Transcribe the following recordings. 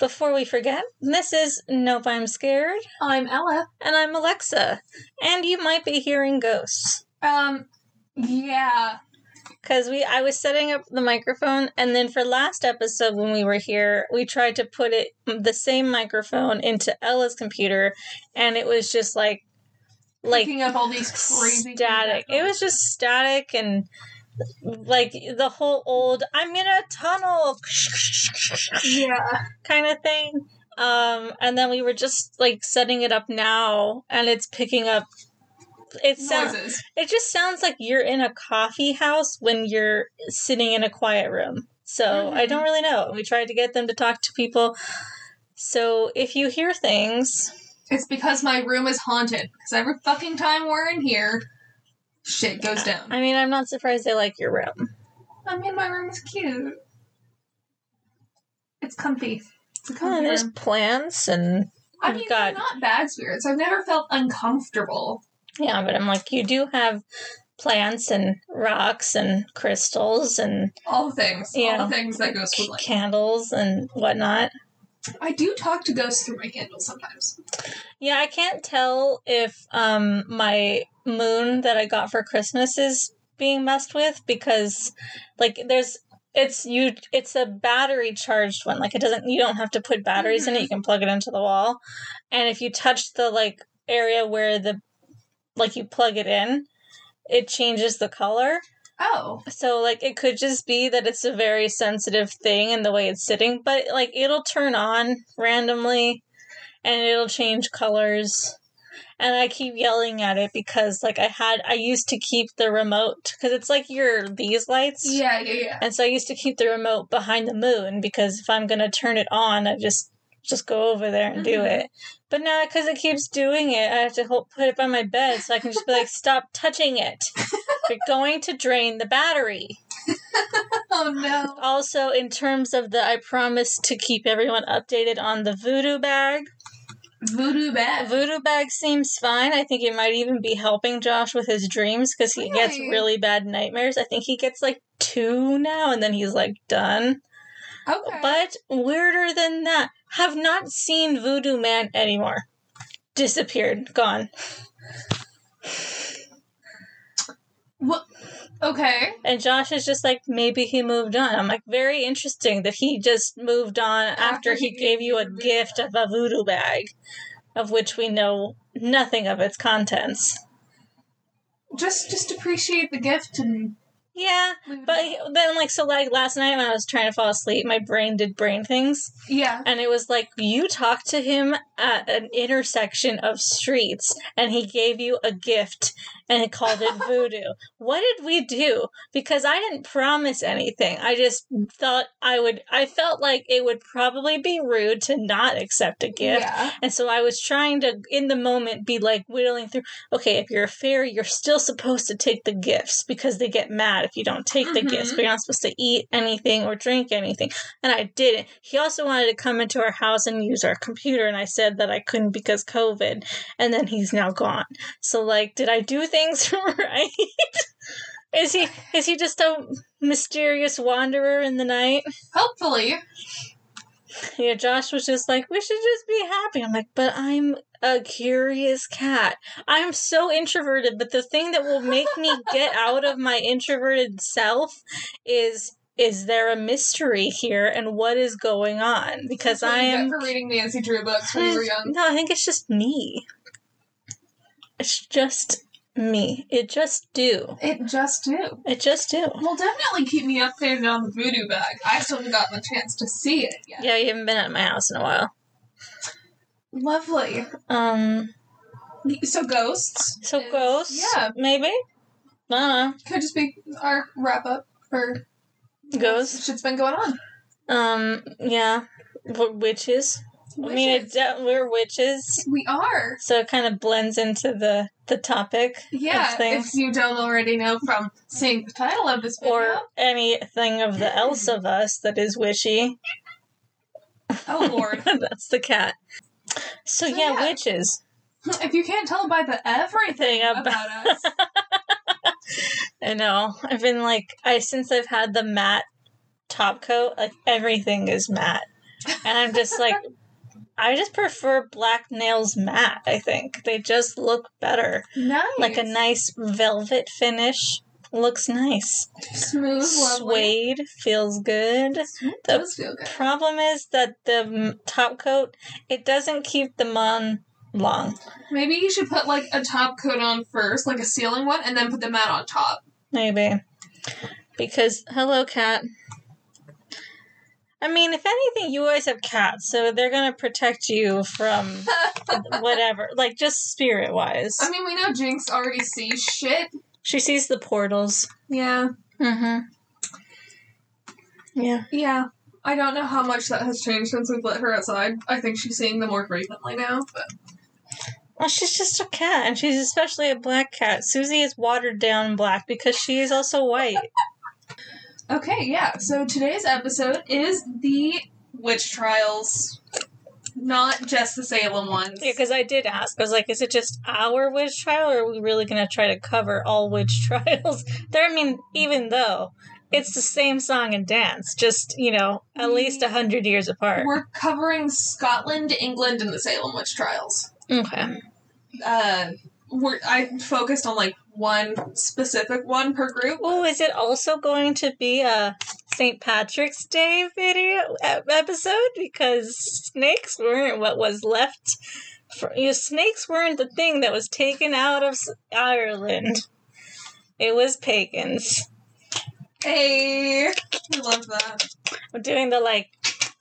Before we forget, this is Nope, I'm Scared, I'm Ella. and I'm Alexa. And you might be hearing ghosts. Um, yeah. Because we I was setting up the microphone, and then for last episode when we were here, we tried to put it the same microphone into Ella's computer, and it was just like like Picking up all these crazy static. It was just static and like the whole old I'm in a tunnel yeah. kind of thing. Um, and then we were just like setting it up now, and it's picking up. It sounds. Noises. It just sounds like you're in a coffee house when you're sitting in a quiet room. So I Mhm. don't really know. We tried to get them to talk to people. So if you hear things, It's because my room is haunted. Because every fucking time we're in here, shit goes down. I mean, I'm not surprised they like your room. I mean, my room is cute. It's comfy. It's a Oh, comfy there's room. plants and I you've mean, got- not bad spirits. I've never felt uncomfortable. yeah, but I'm like, you do have plants and rocks and crystals and All the things. Yeah. All the things that ghosts would like. candles and whatnot. I do talk to ghosts through my candles sometimes. Yeah, I can't tell if um my moon that I got for Christmas is being messed with because like there's it's you it's a battery charged one. Like it doesn't you don't have to put batteries in it, you can plug it into the wall. And if you touch the like area where the like you plug it in, it changes the color. Oh. So like it could just be that it's a very sensitive thing in the way it's sitting, but like it'll turn on randomly and it'll change colors. And I keep yelling at it because like I had I used to keep the remote cuz it's like your these lights. Yeah, yeah, yeah. And so I used to keep the remote behind the moon because if I'm going to turn it on, I just just go over there and do Mhm. it. But now because it keeps doing it, I have to hold, put it by my bed so I can just be like, "Stop touching it! You're going to drain the battery." Oh no. Also, in terms of the, I promise to keep everyone updated on the voodoo bag. Voodoo bad. Voodoo bag seems fine. I think it might even be helping Josh with his dreams because he gets Really? really bad nightmares. I think he gets like two now, and then he's like done. Okay. But weirder than that, have not seen Voodoo Man anymore. Disappeared, gone. What? Okay. And Josh is just like, maybe he moved on. I'm like, very interesting that he just moved on after, After he he gave you a gave you a gift of a voodoo bag, of which we know nothing of its contents. Just just appreciate the gift and Yeah, but then, like, so, like, last night when I was trying to fall asleep, my brain did brain things. yeah. And it was like, you talked to him at an intersection of streets, and he gave you a gift and he called it voodoo. what did we do? Because I didn't promise anything. I just thought I would, I felt like it would probably be rude to not accept a gift. Yeah. And so I was trying to, in the moment, be like whittling through. Okay, if you're a fairy, you're still supposed to take the gifts because they get mad if you don't take the Mhm. gifts. But you're not supposed to eat anything or drink anything. And I didn't. He also wanted to come into our house and use our computer, and I said that I couldn't because COVID. And then he's now gone. So, like, did I do things right? is he is he just a mysterious wanderer in the night? Hopefully. Yeah, Josh was just like, we should just be happy. I'm like, but I'm a curious cat. I'm so introverted, but the thing that will make me get out of my introverted self is is there a mystery here and what is going on? Because I am for reading Nancy Drew books when you were young. No, I think it's just me. It's just me. It just do. It just do. It just do. Well, definitely keep me updated on the voodoo bag. I still haven't gotten the chance to see it yet. Yeah, you haven't been at my house in a while. Lovely. Um, So ghosts. so is- ghosts, Yeah. maybe. I don't Could just be our wrap up for Ghosts. Shit's been going on. Um, yeah, we're witches. I mean, it, de- we're witches, we are. so it kind of blends into the the topic Yeah, of things, if you don't already know from seeing the title of this video. or anything of the else of us that is wishy. oh lord. That's the cat. So, So, yeah, yeah. witches. if you can't tell by the everything about- about us. I know. I've been like, I since I've had the matte top coat, like everything is matte. And I'm just like, I just prefer black nails matte, I think. They just look better. Nice. Like a nice velvet finish. Looks nice. smooth, lovely. Suede feels good. It The feel good. Problem is that the top coat, it doesn't keep them on long. Maybe you should put like a top coat on first, like a sealing one, and then put the mat on top. Maybe. Because, hello, cat. I mean, if anything, you always have cats, so they're gonna protect you from whatever, like just spirit wise. I mean, we know Jinx already sees shit. She sees the portals. Yeah. Mm-hmm. Yeah. Yeah. I don't know how much that has changed since we've let her outside. I think she's seeing them more frequently now, but Well, she's just a cat, and she's especially a black cat. Susie is watered down black because she is also white. Okay, yeah. So today's episode is the witch trials, not just the Salem ones. Yeah, because I did ask. I was like, is it just our witch trial, or are we really going to try to cover all witch trials? there, I mean, even though it's the same song and dance, just, you know, at least a hundred years apart. We're covering Scotland, England, and the Salem witch trials. Okay. Uh, we're I focused on like one specific one per group. Oh, is it also going to be a St. Patrick's Day video episode? Because snakes weren't what was left. For, you know, snakes weren't the thing that was taken out of Ireland. It was pagans. Hey, I love that. I'm doing the like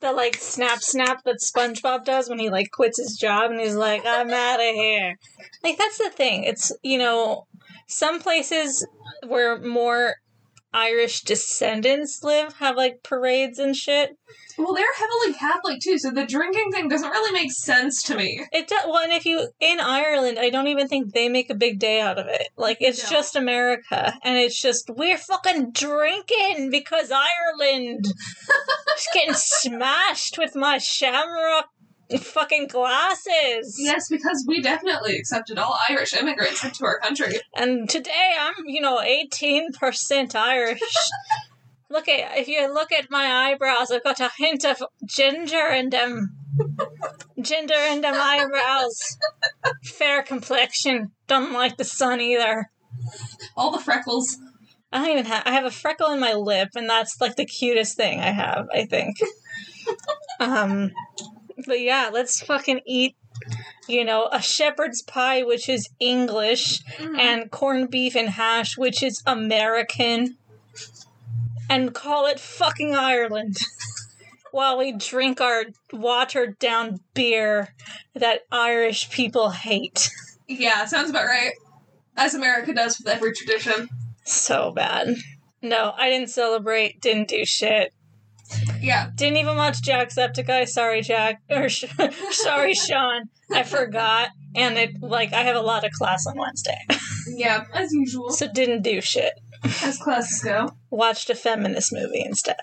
the like snap snap that SpongeBob does when he like quits his job and he's like, I'm out of here. Like that's the thing. It's you know, some places where more Irish descendants live have like parades and shit. Well, they're heavily Catholic too, so the drinking thing doesn't really make sense to me. It does well, and if you in Ireland, I don't even think they make a big day out of it. Like it's No. just America, and it's just we're fucking drinking because Ireland is getting smashed with my Shamrock fucking glasses. Yes, because we definitely accepted all Irish immigrants into our country. And today I'm, you know, eighteen percent Irish. look at if you look at my eyebrows, I've got a hint of ginger in them. Ginger in them eyebrows. Fair complexion. Don't like the sun either. All the freckles. I don't even have. I have a freckle in my lip, and that's like the cutest thing I have. I think. um, but yeah, let's fucking eat. You know, a shepherd's pie, which is English, mm-hmm. and corned beef and hash, which is American, and call it fucking Ireland. While we drink our watered down beer that Irish people hate. Yeah, sounds about right. As America does with every tradition. So bad. No, I didn't celebrate, didn't do shit. Yeah. Didn't even watch Jacksepticeye. Sorry, Jack. Or sorry, Sean. I forgot. And it like I have a lot of class on Wednesday, Yeah, as usual. so didn't do shit. As classes go. Watched a feminist movie instead.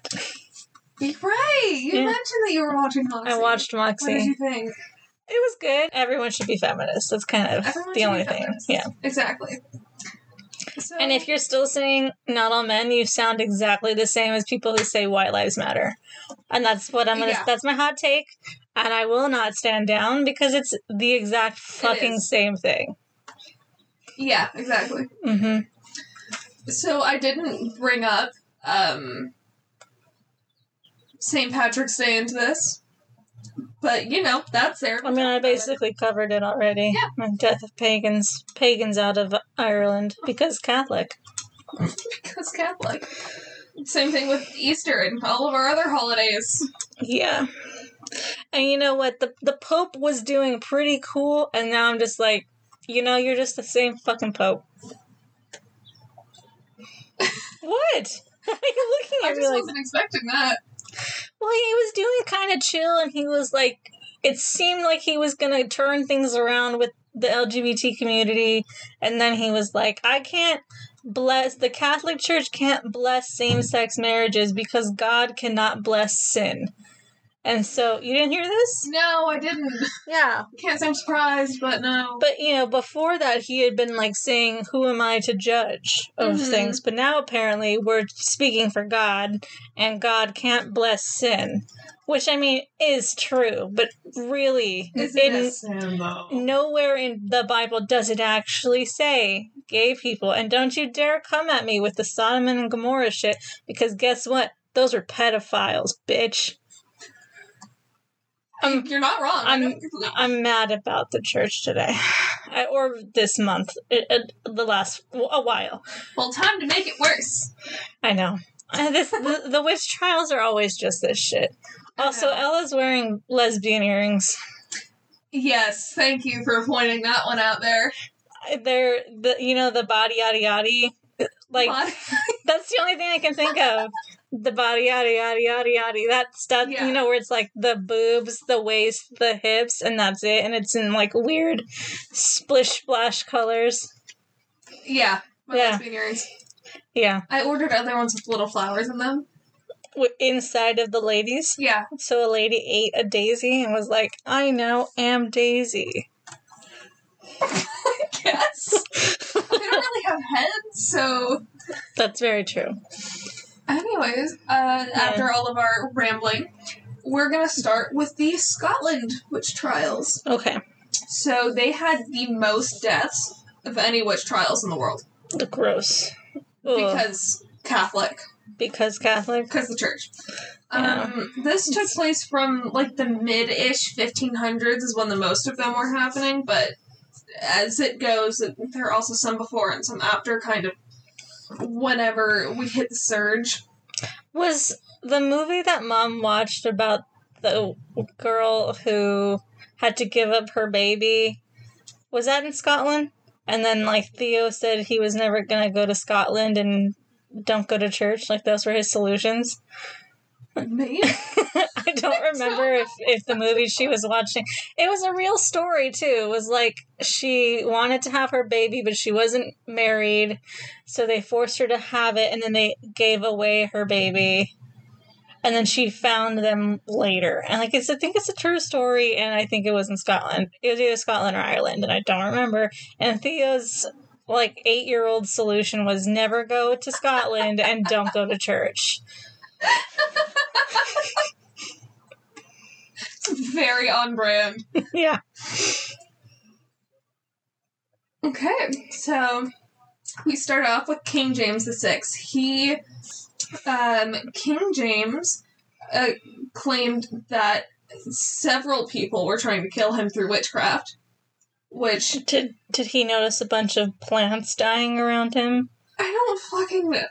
Right! You Yeah. mentioned that you were watching Moxie. I watched Moxie. What did you think? It was good. Everyone should be feminist. That's kind of Everyone the only thing. feminist. Yeah. Exactly. So, And if you're still saying not all men, you sound exactly the same as people who say white lives matter. And that's what I'm gonna Yeah. that's my hot take. And I will not stand down because it's the exact fucking same thing. Yeah, exactly. Mm-hmm. So I didn't bring up um, St. Patrick's Day into this, but you know that's there. I mean, I basically covered it already. Yeah. Death of pagans, pagans out of Ireland because Catholic. because Catholic. Same thing with Easter and all of our other holidays. Yeah. And you know what? The the Pope was doing pretty cool, and now I'm just like, you know, you're just the same fucking Pope. what? Are you looking I at me just like? wasn't expecting that. Well, he was doing kind of chill, and he was like, it seemed like he was gonna turn things around with the LGBT community, and then he was like, I can't bless the Catholic Church can't bless same sex marriages because God cannot bless sin. And so you didn't hear this? No, I didn't. Yeah. Can't say I'm surprised, but no. But you know, before that he had been like saying, Who am I to judge of Mhm. things? But now apparently we're speaking for God and God can't bless sin. Which I mean is true, but really Isn't it sin nowhere in the Bible does it actually say gay people. And don't you dare come at me with the Sodom and Gomorrah shit, because guess what? Those are pedophiles, bitch. I'm You're not wrong. I'm- I'm mad about the church today, I- or this month, it, it- the last a while. well, time to make it worse. I know. Uh, This the, the witch trials are always just this shit. Also. Ella's wearing lesbian earrings. Yes, thank you for pointing that one out there. They're the you know the body yada yada. Like that's the only thing I can think of. The body yada yada yada yada. That's that Yeah. you know where it's like the boobs, the waist, the hips, and that's it. And it's in like weird splish splash colors. yeah, my Yeah. lesbian earrings. Yeah, I ordered other ones with little flowers in them. inside of the ladies. Yeah, So a lady ate a daisy and was like, "I now am Daisy." Guess. they don't really have heads, so. That's very true. Anyways, uh, after all of our rambling, we're gonna start with the Scotland witch trials. Okay, So they had the most deaths of any witch trials in the world the gross. Ugh. because Catholic, because Catholic. because the church. Yeah. Um, this took place from like the mid-ish 1500s is when the most of them were happening, but as it goes, there are also some before and some after. Kind of whenever we hit the surge. Was the movie that mom watched about the girl who had to give up her baby? Was that in Scotland? And then like Theo said he was never gonna go to Scotland and don't go to church. Like those were his solutions. Me? I don't remember if, if the movie she was watching. It was a real story too. It was like she wanted to have her baby, but she wasn't married, so they forced her to have it, and then they gave away her baby. And then she found them later, and like it's, I think it's a true story, and I think it was in Scotland. It was either Scotland or Ireland, and I don't remember. And Theo's like eight year old solution was never go to Scotland and don't go to church. Very on brand. yeah. Okay, so we start off with King James the Sixth. He, um, King James, uh, claimed that several people were trying to kill him through witchcraft, which Did did he notice a bunch of plants dying around him? I don't fucking know.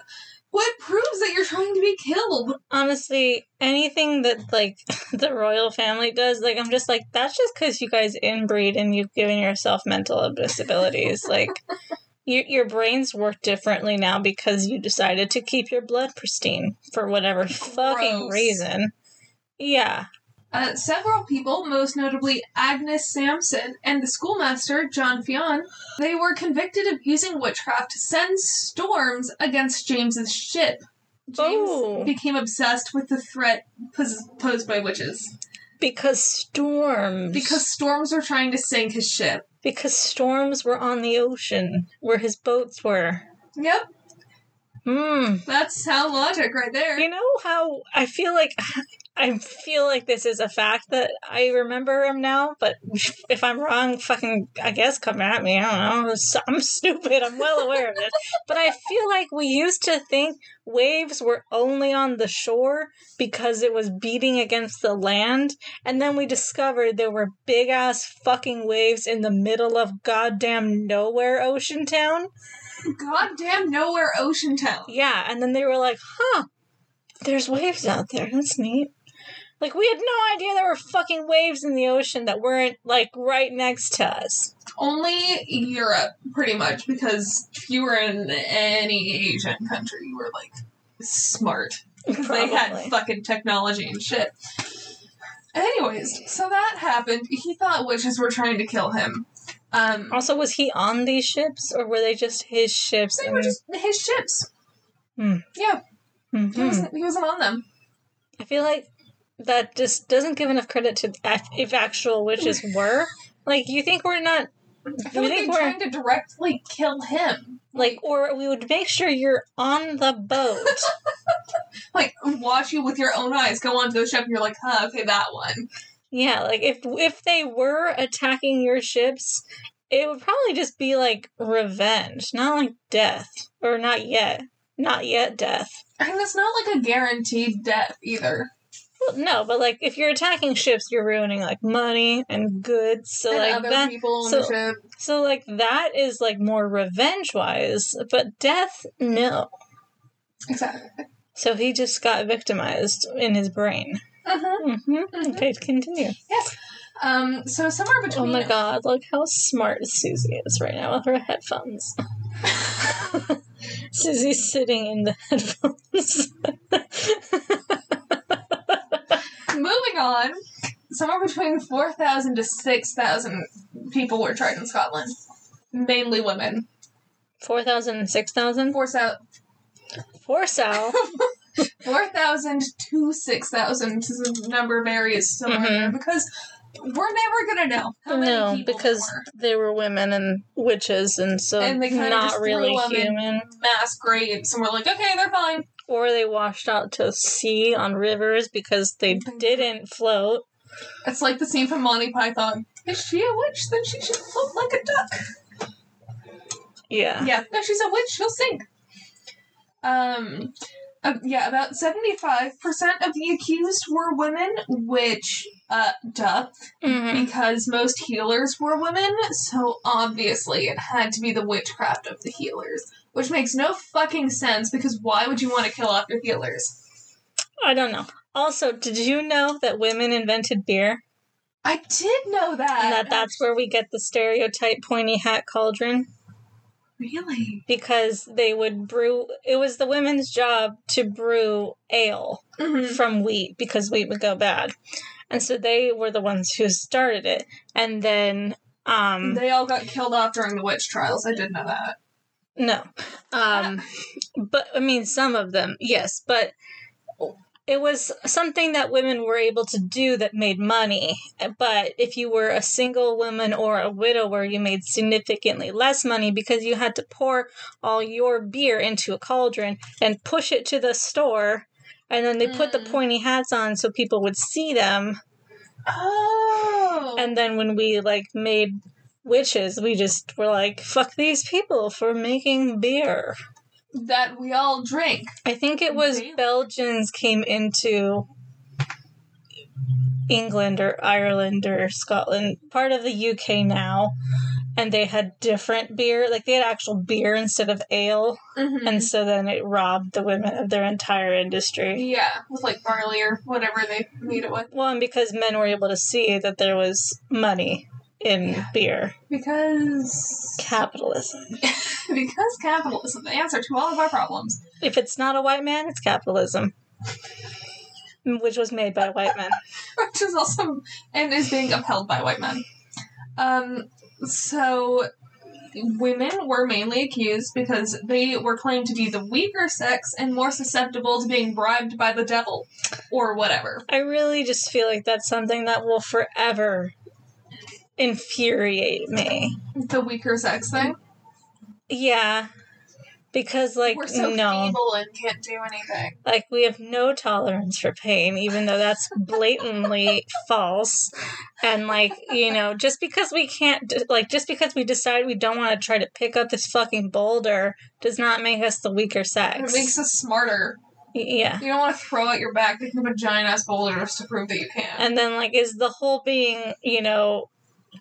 What proves that you're trying to be killed? Honestly, anything that like the royal family does, like I'm just like that's just because you guys inbreed and you've given yourself mental disabilities. like your your brains work differently now because you decided to keep your blood pristine for whatever fucking reason. Yeah, Uh, several people, most notably Agnes Sampson and the schoolmaster John Fian, they were convicted of using witchcraft to send storms against James's ship. James Oh. became obsessed with the threat posed by witches because storms. because storms were trying to sink his ship. because storms were on the ocean where his boats were. Yep, Hmm. that's sound logic right there. You know how I feel like I feel like this is a fact that I remember him now, but if I'm wrong, fucking I guess come at me. I don't know. I'm stupid. I'm well aware of this, But I feel like we used to think waves were only on the shore because it was beating against the land, and then we discovered there were big ass fucking waves in the middle of goddamn nowhere ocean town. Goddamn nowhere ocean town. Yeah, and then they were like, huh, there's waves out there. That's neat. Like, we had no idea there were fucking waves in the ocean that weren't, like, right next to us. Only Europe, pretty much, because if you were in any Asian country, you were like smart. Because they had fucking technology and shit. Anyways, so that happened. He thought witches were trying to kill him. Um, Also, was he on these ships, or were they just his ships? they were just his ships. Hmm. Yeah, he Mhm. wasn't, he wasn't on them. I feel like that just doesn't give enough credit to if actual witches were. Like, you think we're not. I feel like think they're we're trying to directly kill him. like, or we would make sure you're on the boat. Like watch you with your own eyes go onto the ship and you're like, huh, okay, that one. Yeah, like if if they were attacking your ships, it would probably just be like revenge, not like death, or not yet, not yet death. I mean that's not like a guaranteed death either. Well, no, but like if you're attacking ships, you're ruining like money and goods. So and like other that. people on so- the ship. So like that is like more revenge wise, but death, no. Exactly. So he just got victimized in his brain. Uh-huh. hmm Mhm. Okay, continue. Um, so somewhere between. Oh my god, look how smart Susie is right now with her headphones. Susie's sitting in the headphones. moving on, somewhere between four thousand to six thousand people were tried in Scotland. Mainly women. 4,000 and 6,000? Four thou- Four Sal. 4,000 to 6,000. The number varies somewhere Mhm. because we're never going to know how many No, people because were. they were women and witches, and so And they not really human. mass graves, and we're like, okay, they're fine. Or they washed out to sea on rivers because they didn't float. It's like the scene from Monty Python. Is she a witch? Then she should float like a duck. Yeah. Yeah, no, she's a witch. She'll sink. Um, uh, yeah, about seventy-five percent of the accused were women, which, uh, duh, Mhm. because most healers were women. So obviously, it had to be the witchcraft of the healers, which makes no fucking sense. Because why would you want to kill off your healers? I don't know. Also, did you know that women invented beer? I did know that. And that that's where we get the stereotype pointy hat cauldron really. because they would brew it was the women's job to brew ale Mhm. from wheat because wheat would go bad. And so they were the ones who started it. And then um They all got killed off during the witch trials. I didn't know that. No. Um but I mean some of them, yes, but it was something that women were able to do that made money. But if you were a single woman or a widower, you made significantly less money because you had to pour all your beer into a cauldron and push it to the store. And then they put the Mm. pointy hats on so people would see them. Oh. And then when we like made witches, we just were like, fuck these people for making beer. That we all drink. I think it was Really? Belgians came into England or Ireland or Scotland, part of the UK now, and they had different beer. Like they had actual beer instead of ale, Mm-hmm. and so then it robbed the women of their entire industry. yeah, with like barley or whatever they made it with. Well, and because men were able to see that there was money in Yeah. beer. Because Capitalism. because capitalism, is the answer to all of our problems. If it's not a white man, it's capitalism. Which was made by white men. Which is also and is being upheld by white men. Um so women were mainly accused because they were claimed to be the weaker sex and more susceptible to being bribed by the devil or whatever. I really just feel like that's something that will forever infuriate me. The weaker sex thing. Yeah. Because like We're so no. feeble and can't do anything. Like we have no tolerance for pain even though that's blatantly false. And like, you know, just because we can't like just because we decide we don't want to try to pick up this fucking boulder does not make us the weaker sex. It makes us smarter. Yeah. You don't want to throw out your back picking up a giant ass boulder just to prove that you can. And then like is the whole being, you know,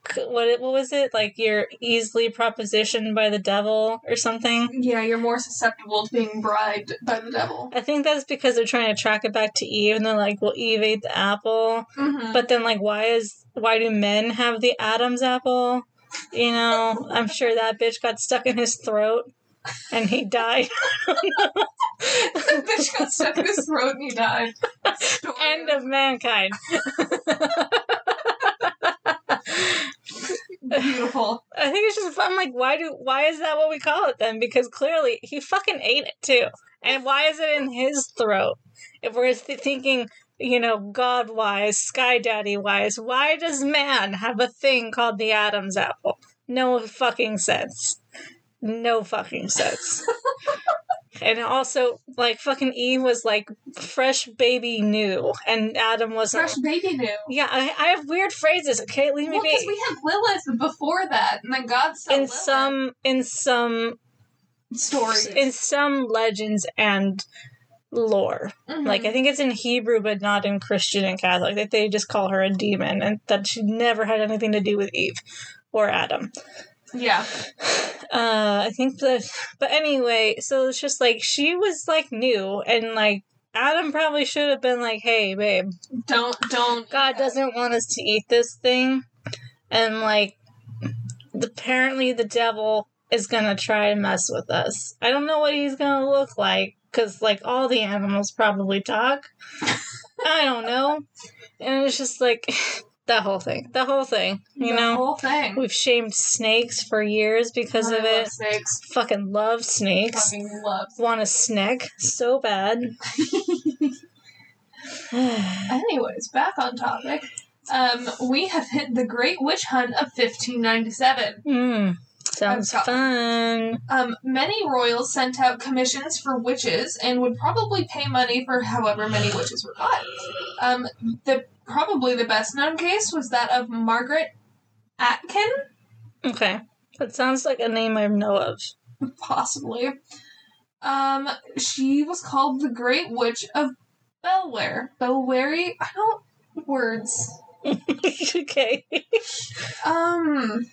what what was it? Like you're easily propositioned by the devil or something? yeah, you're more susceptible to being bribed by the devil. I think that's because they're trying to track it back to Eve, and they're like, "Well, Eve ate the apple," Mm-hmm. but then like, why is why do men have the Adam's apple? You know, I'm sure that bitch got stuck in his throat, and he died. the bitch got stuck in his throat and he died. Story. End of mankind. Beautiful. I think it's just I'm like, why do why is that what we call it then? Because clearly he fucking ate it too, and why is it in his throat? If we're th- thinking you know, God wise, Sky Daddy wise, why does man have a thing called the Adam's apple? No fucking sense. No fucking sense. and also, like, fucking Eve was like fresh baby new, and Adam wasn't. Fresh baby new. Yeah, I, I have weird phrases. Okay, leave me Well, be. we had Lilith before that, and then God in Lilith some, in some, stories. in some legends and lore, Mhm. like I think it's in Hebrew, but not in Christian and Catholic. That they just call her a demon, and that she never had anything to do with Eve or Adam. Yeah, Uh, I think the, but anyway, so it's just like she was like new, and like Adam probably should have been like, "Hey, babe, don't don't. God doesn't want us to eat this thing," and like, apparently the devil is gonna try and mess with us. I don't know what he's gonna look like because like all the animals probably talk. I don't know, and it's just like that whole thing, the whole thing, you the know. whole thing We've shamed snakes for years because I of love it. Snakes. Fucking love snakes. Fucking love. Want a snack so bad. Anyways, back on topic. Um, we have hit the Great Witch Hunt of 1597. mm, sounds fun. Um, many royals sent out commissions for witches and would probably pay money for however many witches were caught. Um, the probably the best known case was that of Margaret Atkin, Okay. That sounds like a name I know of. possibly. Um, she was called the Great Witch of Belware. Belware? I don't words. okay. Um,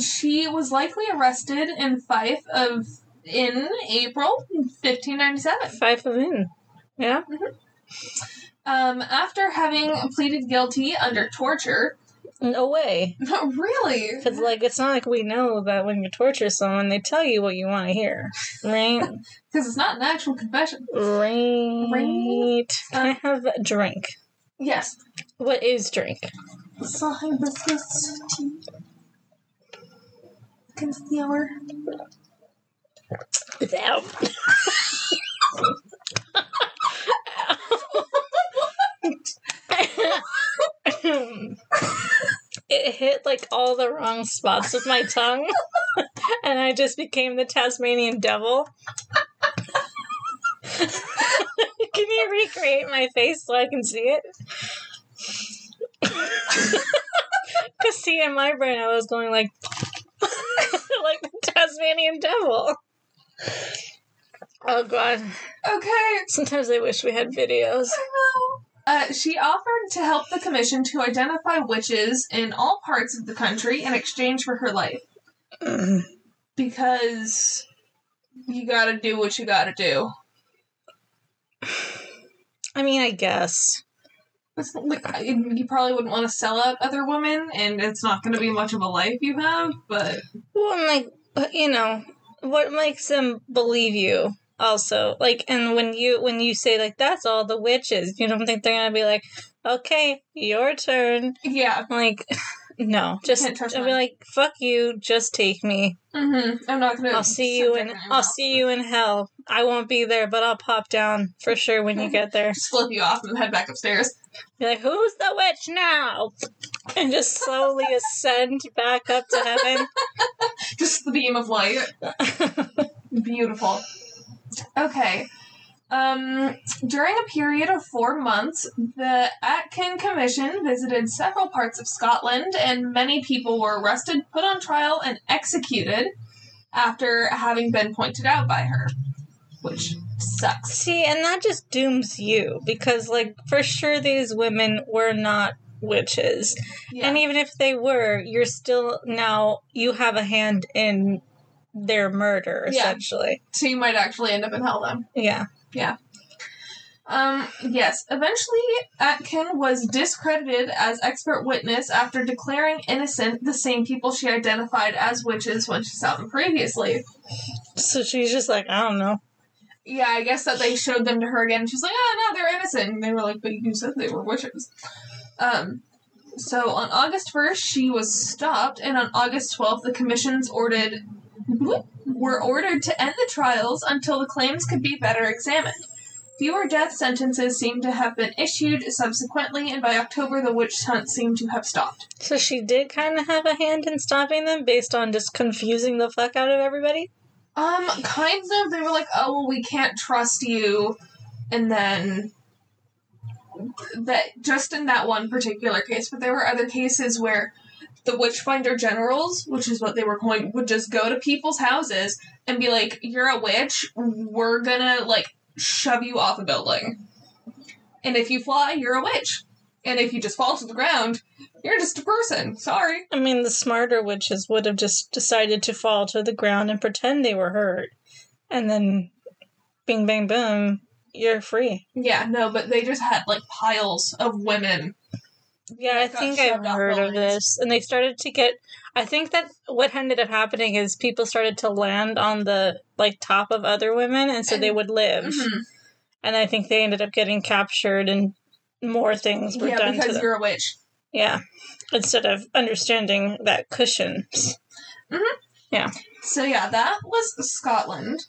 she was likely arrested in Fife of in April 1597. Five of in. Yeah? Um, after having pleaded guilty under torture. No way. Not really? Because, like, it's not like we know that when you torture someone, they tell you what you want to hear. Right? Because it's not an actual confession. right. Right. Can I have a drink? Yes. What is drink? So hibiscus tea. Concealer. It hit like all the wrong spots with my tongue, and I just became the Tasmanian devil. can you recreate my face so I can see it? Because see, in my brain, I was going like, like the Tasmanian devil. Oh god. Okay. Sometimes I wish we had videos. I know. Uh, she offered to help the commission to identify witches in all parts of the country in exchange for her life. Because you gotta do what you gotta do. I mean, I guess. It's like, you probably wouldn't want to sell out other women, and it's not gonna be much of a life you have, but Well, and like, you know, what makes them believe you? Also, like, and when you when you say like that's all the witches, you don't think they're gonna be like, okay, your turn. yeah. Like, no, just I'll be them. like, fuck you, just take me. Mm-hmm. I'm not gonna. I'll see you in I'll mouth. see you in hell. I won't be there, but I'll pop down for sure when you get there. Just flip you off and head back upstairs. Be like, who's the witch now? And just slowly ascend back up to heaven. Just the beam of light. Beautiful. Okay. Um, during a period of four months, the Atkin Commission visited several parts of Scotland, and many people were arrested, put on trial, and executed after having been pointed out by her. Which sucks. See, and that just dooms you because, like, for sure these women were not witches. Yeah. And even if they were, you're still now, you have a hand in their murder, Yeah. essentially. so you might actually end up in hell then. Yeah. Um, yes, eventually Atkin was discredited as expert witness after declaring innocent the same people she identified as witches when she saw them previously. So she's just like, I don't know. Yeah, I guess that they showed them to her again. and She's like, oh, no, they're innocent. And they were like, but you said they were witches. Um, so on August 1st, she was stopped, and on August 12th, the commissions ordered were ordered to end the trials until the claims could be better examined. Fewer death sentences seem to have been issued subsequently, and by October, the witch hunt seemed to have stopped. So she did kind of have a hand in stopping them based on just confusing the fuck out of everybody? Um, kind of. They were like, "Oh, well, we can't trust you," and then that just in that one particular case. But there were other cases where the Witchfinder generals, which is what they were calling, would just go to people's houses and be like, "You're a witch. We're gonna like shove you off a building, and if you fly, you're a witch, and if you just fall to the ground." You're just a person. Sorry. I mean, the smarter witches would have just decided to fall to the ground and pretend they were hurt. And then, bing, bang, boom, you're free. Yeah, no, but they just had like piles of women. Yeah, I think I've heard of this. And they started to get. I think that what ended up happening is people started to land on the like top of other women, and so they would live. Mhm. And I think they ended up getting captured, and more things were Yeah, done to them. you're a witch. Yeah, instead of understanding that cushions. Mhm. Yeah. So yeah, that was Scotland.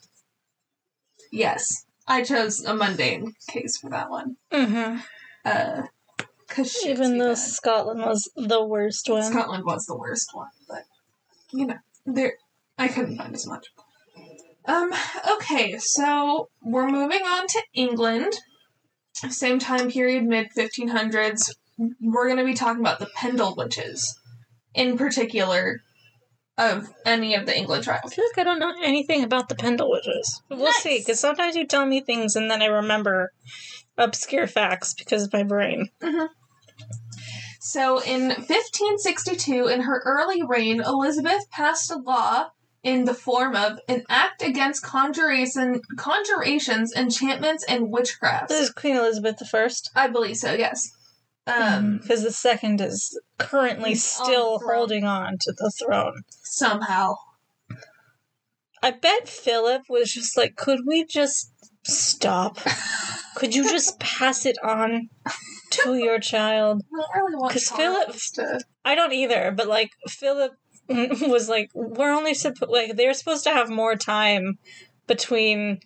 Yes, I chose a mundane case for that one. Mm-hmm. Uh, cause Even though bad. Scotland was the worst one. Scotland was the worst one, but you know, there I couldn't find as much. Um. Okay, so we're moving on to England. Same time period, mid fifteen hundreds. We're going to be talking about the Pendle witches, in particular, of any of the England I trials. feel like I don't know anything about the Pendle witches. We'll see, because sometimes you tell me things and then I remember obscure facts because of my brain. So in 1562, in her early reign, Elizabeth passed a law in the form of an act against conjuration, conjurations, enchantments, and witchcraft. This is Queen Elizabeth the First. I believe so, yes. Um, because the second is currently still throne. holding on to the throne. somehow. I bet Philip was just like, could we just stop? could you just pass it on to your child? I really Philip- to. I don't either, but like Philip was like, we're only supposed like they're supposed to have more time between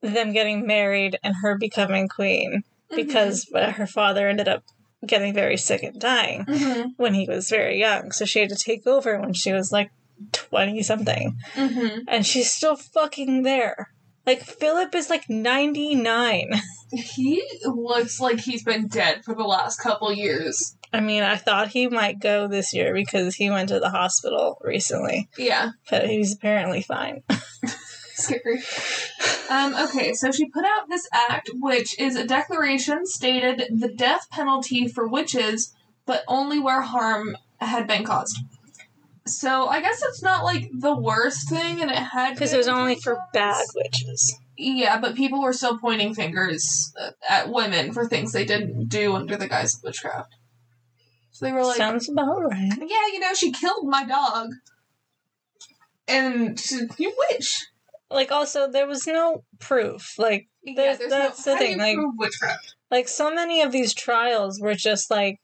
them getting married and her becoming queen because uh, her father ended up getting very sick and dying Mhm, when he was very young, so she had to take over when she was like twenty something, mhm. and she's still fucking there. Like Philip is like ninety nine. He looks like he's been dead for the last couple years. I mean, I thought he might go this year because he went to the hospital recently, Yeah, but he's apparently fine. scary. Um, okay, so she put out this act, which is a declaration stated the death penalty for witches, but only where harm had been caused. So I guess it's not like the worst thing, and it had Because it was only for bad witches. Yeah, but people were still pointing fingers at women for things they didn't do under the guise of witchcraft. So they were like, Sounds about right. "Yeah, you know, she killed my dog, and you witch." Like, also, there was no proof. Like, Yeah, that's no, the thing, like- witchcraft? like so many of these trials were just like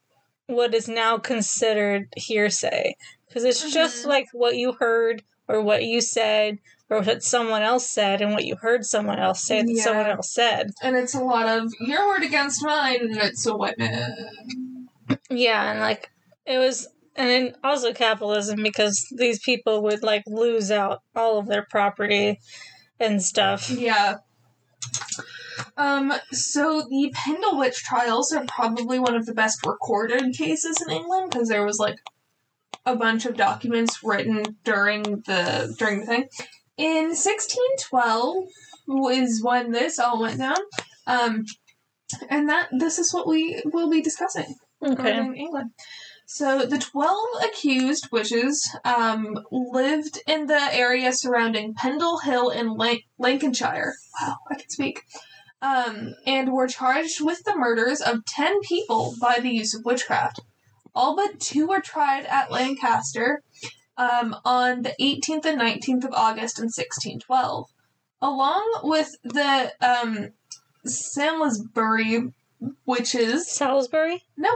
what is now considered hearsay because it's just Mhm. like what you heard or what you said or what someone else said and what you heard someone else say that someone else said. And it's a lot of your word against mine, and it's a man. Yeah, and like it was, and then also capitalism because these people would like lose out all of their property and stuff. Yeah. Um, so the Pendle Witch trials are probably one of the best recorded cases in England because there was like a bunch of documents written during the during the thing. In 1612 was when this all went down. Um, and that this is what we will be discussing. Okay. regarding England. So the 12 accused witches um, lived in the area surrounding Pendle Hill in Lan- Lancashire. Wow, I can speak. Um, and were charged with the murders of 10 people by the use of witchcraft. All but two were tried at Lancaster um, on the 18th and 19th of August in 1612. Along with the um, Salisbury witches. Salisbury? No,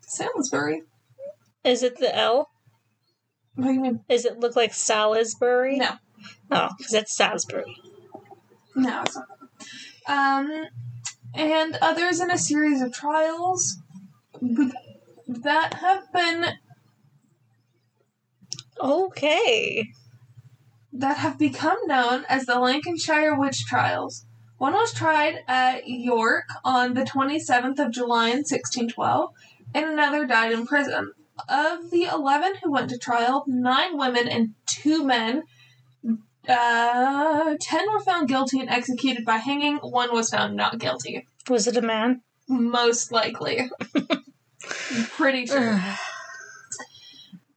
Salisbury? Is it the L? What do you mean? Does it look like Salisbury? No. Oh, because it's Salisbury. No, it's not. Um, and others in a series of trials that have been Okay. that have become known as the Lancashire witch trials. One was tried at York on the 27th of July in 1612, and another died in prison. Of the 11 who went to trial, nine women and two men, uh, 10 were found guilty and executed by hanging, one was found not guilty. Was it a man? Most likely. Pretty sure.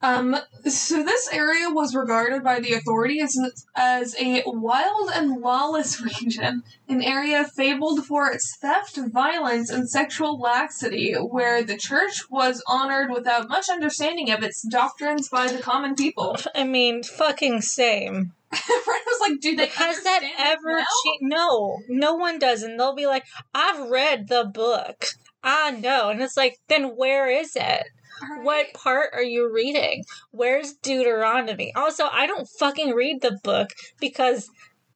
Um, so this area was regarded by the authorities as, as a wild and lawless region, an area fabled for its theft, violence, and sexual laxity, where the church was honored without much understanding of its doctrines by the common people. I mean, fucking same. Fred was like, "Do they Has that ever now? changed? No, no one does. And they'll be like, I've read the book. Ah, I know. And it's like, then where is it? Right? What part are you reading? Where's Deuteronomy? Also, I don't fucking read the book because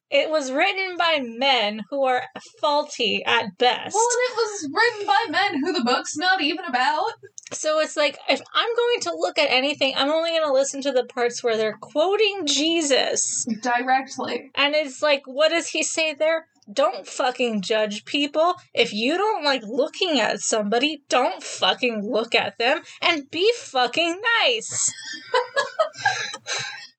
it was written by men who are faulty at best. Well, and it was written by men who the book's not even about. So it's like if I'm going to look at anything, I'm only going to listen to the parts where they're quoting Jesus. Directly. And it's like, what does he say there? Don't fucking judge people. If you don't like looking at somebody, don't fucking look at them and be fucking nice.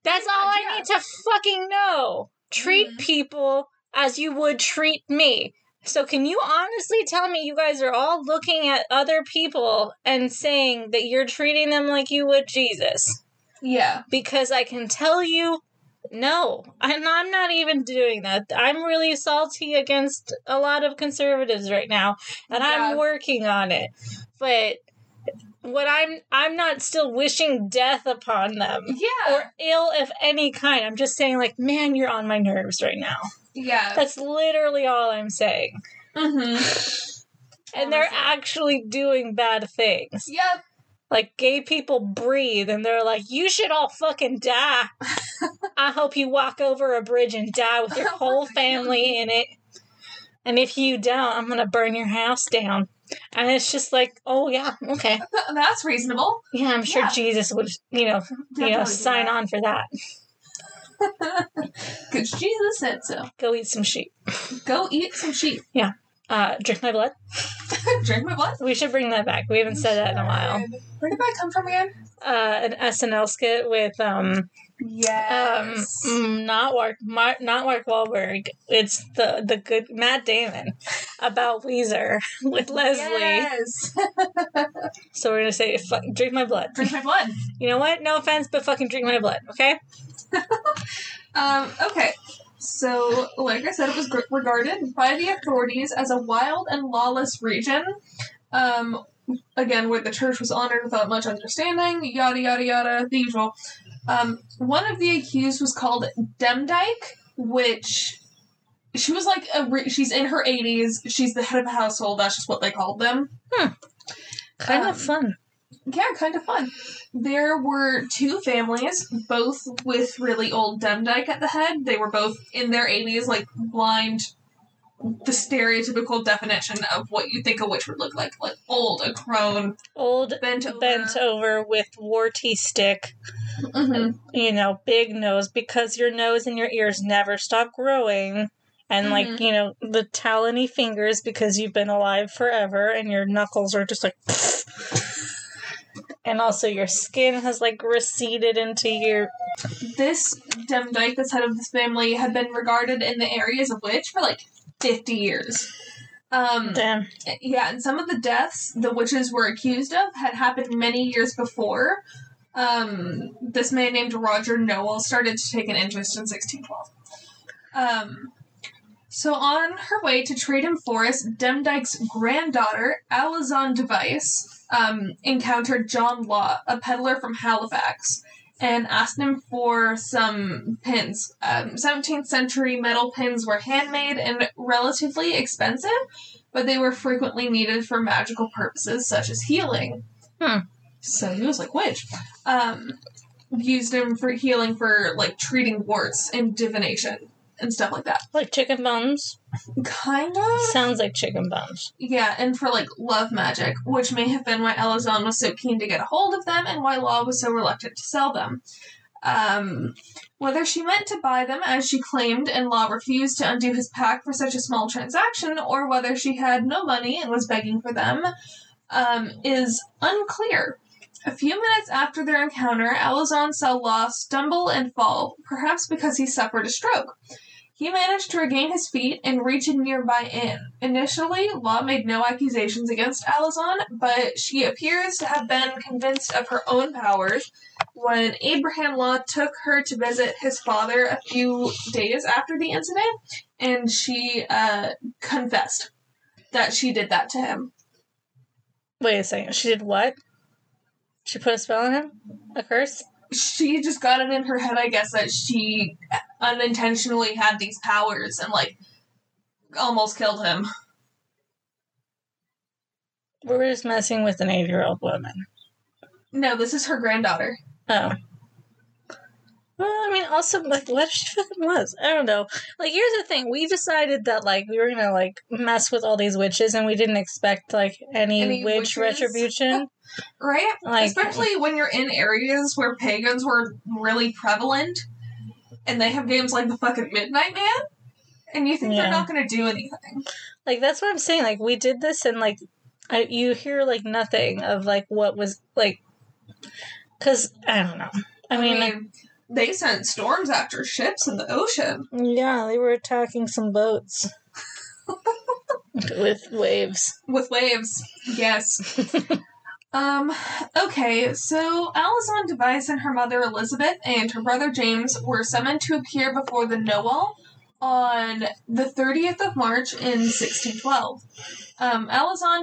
That's all I Yeah. need to fucking know. Treat Mhm. people as you would treat me. So, can you honestly tell me you guys are all looking at other people and saying that you're treating them like you would Jesus? Yeah. because I can tell you, no, and I'm not even doing that. I'm really salty against a lot of conservatives right now, and Yeah. I'm working on it. But what I'm I'm not still wishing death upon them Yeah. or ill of any kind. I'm just saying, like, man, you're on my nerves right now. yeah. That's literally all I'm saying. Mm-hmm. And they're actually doing bad things. Yep. Like gay people breathe and they're like, you should all fucking die. I hope you walk over a bridge and die with your oh whole family in it. And if you don't, I'm gonna burn your house down. And it's just like, oh yeah, okay. That's reasonable. Yeah, I'm sure Yeah. Jesus would, you know, you know, sign on for that. Because Jesus said so. Go eat some sheep. Go eat some sheep. Uh, drink my blood. Drink my blood. We should bring that back. We haven't said that in a while. Where did that come from again? Uh, an SNL skit with um um Yes. mm, not Mark Mar- not Mark Wahlberg. It's the the good Matt Damon about Weezer with Leslie. Yes. So we're gonna say fuck, drink my blood. Drink my blood. You know what? No offense, but fucking drink my blood. Okay. Um, okay. So, like I said, it was regarded by the authorities as a wild and lawless region. Um, again, where the church was honored without much understanding, yada, yada, yada, the usual. Um, one of the accused was called Demdike, which she was like, a re- she's in her 80s, she's the head of a household, that's just what they called them. Kind Um, of fun. Yeah, kind of fun. There were two families, both with really old Demdike at the head. They were both in their 80s, like blind, the stereotypical definition of what you think a witch would look like. Like old, a crone, Old bent over. bent over with warty stick. Mhm. You know, big nose because your nose and your ears never stop growing. And like Mhm. you know the talony fingers because you've been alive forever, and your knuckles are just like, and also your skin has like receded into your This Demdike, this head of this family, had been regarded in the areas of witch for like 50 years. Um, damn. Yeah, and some of the deaths the witches were accused of had happened many years before. Um, this man named Roger Nowell started to take an interest in 1612. Um, so on her way to Trawden Forest, Demdike's granddaughter, Alizon Device, um, encountered John Law, a peddler from Halifax, and asked him for some pins. Um, 17th century metal pins were handmade and relatively expensive, but they were frequently needed for magical purposes such as healing. Hmm. So he was like, witch. Um, used him for healing for like treating warts and divination and stuff like that. Like chicken bones. Kind of. Sounds like chicken bones. Yeah, and for like love magic, which may have been why Alizon was so keen to get a hold of them and why Law was so reluctant to sell them. Um, whether she meant to buy them, as she claimed, and Law refused to undo his pact for such a small transaction, or whether she had no money and was begging for them, um, is unclear. A few minutes after their encounter, Alizon saw Law stumble and fall, perhaps because he suffered a stroke. He managed to regain his feet and reach a nearby inn. Initially, Law made no accusations against Alizon, but she appears to have been convinced of her own powers when Abraham Law took her to visit his father a few days after the incident, and she uh, confessed that she did that to him. Wait a second. She did what? She put a spell on him? A curse? She just got it in her head, I guess, that she unintentionally had these powers and, like, almost killed him. We're just messing with an eight year old woman. No, this is her granddaughter. Oh. Well, I mean, also, like, what if she fucking was? I don't know. Like, here's the thing: we decided that, like, we were gonna like mess with all these witches, and we didn't expect like any, Any witch witches? retribution. Right? Like, Especially when you're in areas where pagans were really prevalent and they have games like the fucking Midnight Man, and you think Yeah. they're not going to do anything. like that's what I'm saying. Like, we did this, and like, I, you hear like nothing of like what was like, because I don't know. I mean, they sent storms after ships in the ocean. yeah, they were attacking some boats with waves. With waves. Yes. um, okay, so Alizon Device and her mother Elizabeth and her brother James were summoned to appear before the Nowell on the 30th of March in 1612. Um,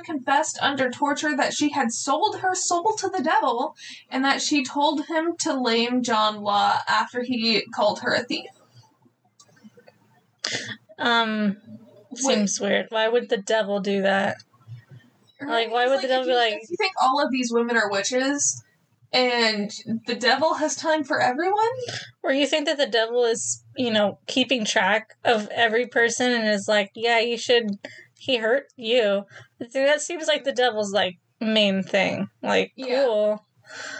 confessed under torture that she had sold her soul to the devil and that she told him to lame John Law after he called her a thief. Um, seems weird. Why would the devil do that? Like, why would It's the devil be you- like- you think all of these women are witches, and the devil has time for everyone, Or you think that the devil is, you know, keeping track of every person and is like, yeah, you should. He hurt you. That seems like the devil's like main thing. Like, Yeah. cool.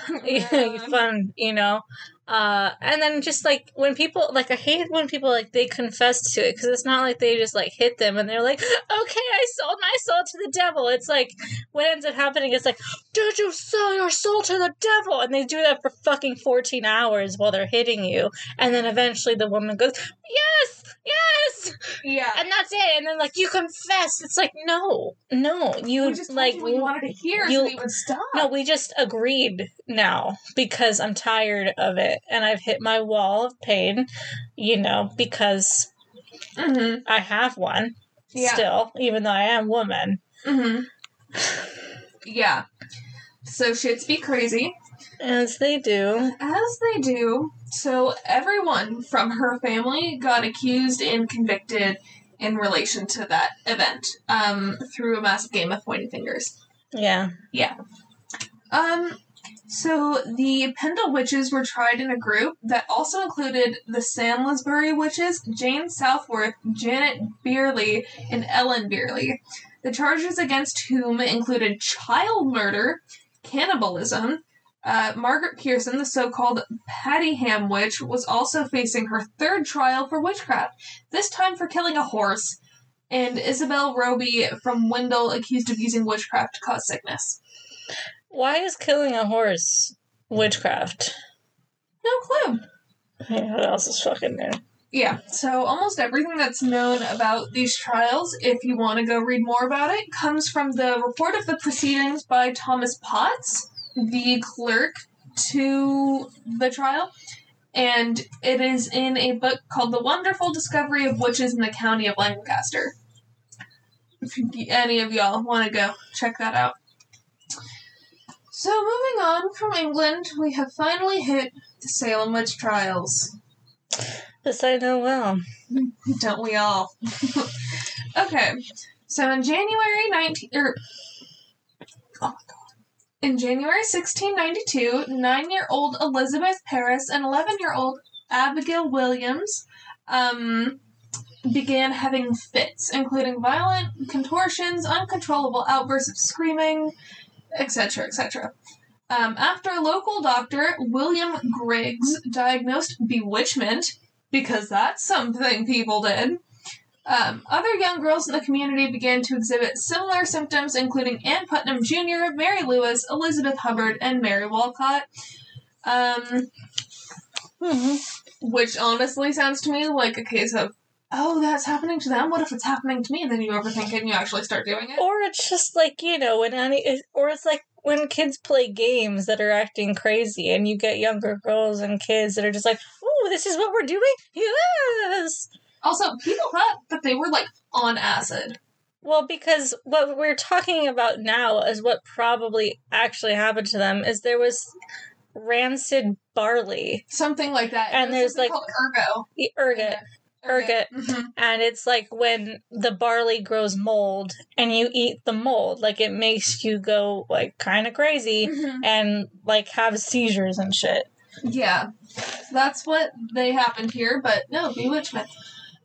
fun, you know. Uh, and then just like when people like, I hate when people like they confess to it because it's not like they just like hit them and they're like, okay, I sold my soul to the devil. It's like what ends up happening is like, did you sell your soul to the devil? And they do that for fucking fourteen hours while they're hitting you, and then eventually the woman goes, yes, yes, yeah. and that's it. And then like you confess. It's like no, no, you we like you you wanted to hear you- so would stop. no, we just agreed now because I'm tired of it and I've hit my wall of pain, you know, because hmm I have one Yeah. still, even though I am woman. hmm Yeah. So shits be crazy. As they do. As they do. So everyone from her family got accused and convicted in relation to that event um, through a massive game of pointing fingers. Yeah. Yeah. Um, so the Pendle witches were tried in a group that also included the Samlesbury witches, Jane Southworth, Janet Bierley, and Ellen Bierley. The charges against whom included child murder, cannibalism. Uh, Margaret Pearson, the so-called Padiham witch, was also facing her third trial for witchcraft, this time for killing a horse. And Isabel Roby from Windle accused of using witchcraft to cause sickness. Why is killing a horse witchcraft? No clue. Hey, What else is fucking new? Yeah, so almost everything that's known about these trials, if you want to go read more about it, comes from the report of the proceedings by Thomas Potts, the clerk to the trial. And it is in a book called The Wonderful Discovery of Witches in the County of Lancaster. If any of y'all want to go check that out. So, moving on from England, we have finally hit the Salem witch trials. This I know well. Don't we all? okay, so in January 19 er, oh my god. In January 1692, nine-year-old Elizabeth Parris and 11-year-old Abigail Williams um, began having fits, including violent contortions, uncontrollable outbursts of screaming, etc., etc. Um, after local doctor William Griggs diagnosed bewitchment, because that's something people did, um, other young girls in the community began to exhibit similar symptoms, including Ann Putnam Jr., Mary Lewis, Elizabeth Hubbard, and Mary Walcott. Um, Mhm. which honestly sounds to me like a case of, oh, that's happening to them. What if it's happening to me? And then you overthink it and you actually start doing it. Or it's just like, you know, when any, or it's like when kids play games that are acting crazy and you get younger girls and kids that are just like, oh, this is what we're doing? Yes! Also, people thought that they were like on acid. Well, because what we're talking about now is what probably actually happened to them is there was rancid barley, Something like that. And there's, like like- called e- ergot, ergot, Mhm. and it's like when the barley grows mold and you eat the mold, like it makes you go like kind of crazy Mhm. and like have seizures and shit. Yeah, that's what they happened here, but no bewitchment.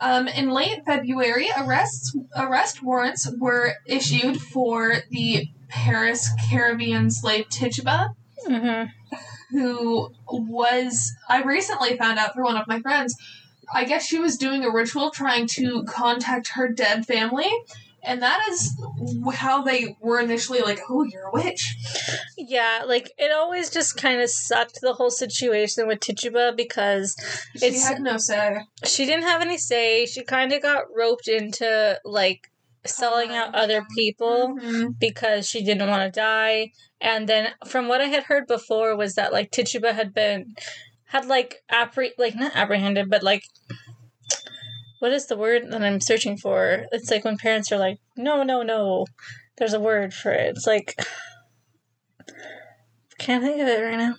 Um, in late February, arrests arrest warrants were issued for the Parris Caribbean slave Tituba, Mm-hmm. who was I recently found out through one of my friends. I guess she was doing a ritual trying to contact her dead family, and that is how they were initially like, "Oh, you're a witch." Yeah, like it always just kind of sucked the whole situation with Tituba because She had no say. she didn't have any say. She kind of got roped into like selling out other people Mhm. because she didn't want to die. And then from what I had heard before was that like Tituba had been had like appre like not apprehended but like what is the word that I'm searching for? It's like when parents are like, no, no, no. There's a word for it. It's like can't think of it right now.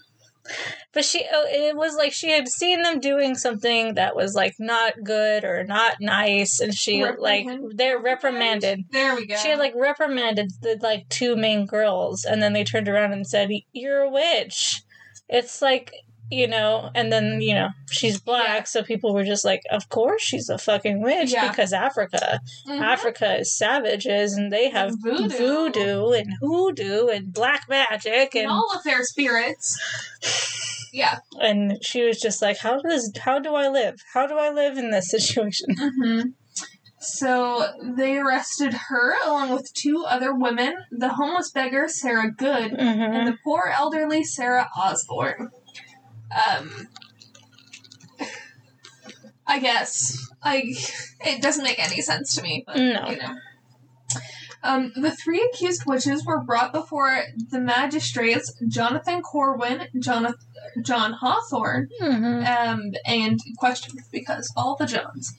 But she, oh, it was like she had seen them doing something that was like not good or not nice, and she like they're reprimanded. There we go. She had like reprimanded the like two main girls, and then they turned around and said, "You're a witch." It's like you know, and then you know she's black, Yeah. so people were just like, "Of course she's a fucking witch Yeah. because Africa, Mhm. Africa is savages, and they have Voodoo. voodoo and hoodoo and black magic and and all of their spirits. Yeah. and she was just like, "How does how do I live? How do I live in this situation?" hmm So they arrested her along with two other women, the homeless beggar Sarah Good hmm and the poor elderly Sarah Osborne. Um, I guess I it doesn't make any sense to me, but No. you know. Um, the three accused witches were brought before the magistrates Jonathan Corwin, Jonathan, John Hawthorne, hmm um, and questioned because all the Johns.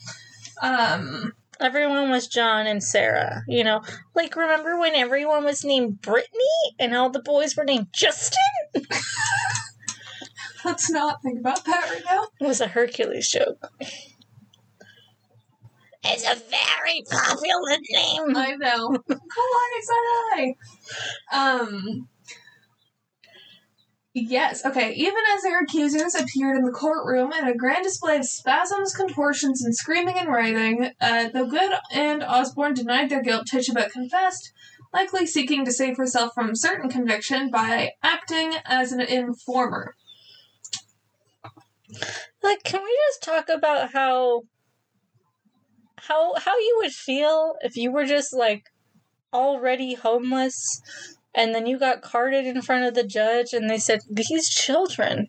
Um, Everyone was John and Sarah. You know, like remember when everyone was named Brittany and all the boys were named Justin? let's not think about that right now. It was a Hercules joke. It's a very popular name. I know. Kawaii Um. Yes, okay. Even as their accusers appeared in the courtroom in a grand display of spasms, contortions, and screaming and writhing, uh, though Good and Osborne denied their guilt, Tituba confessed, likely seeking to save herself from certain conviction by acting as an informer. Like, can we just talk about how how how you would feel if you were just like already homeless and then you got carted in front of the judge and they said these children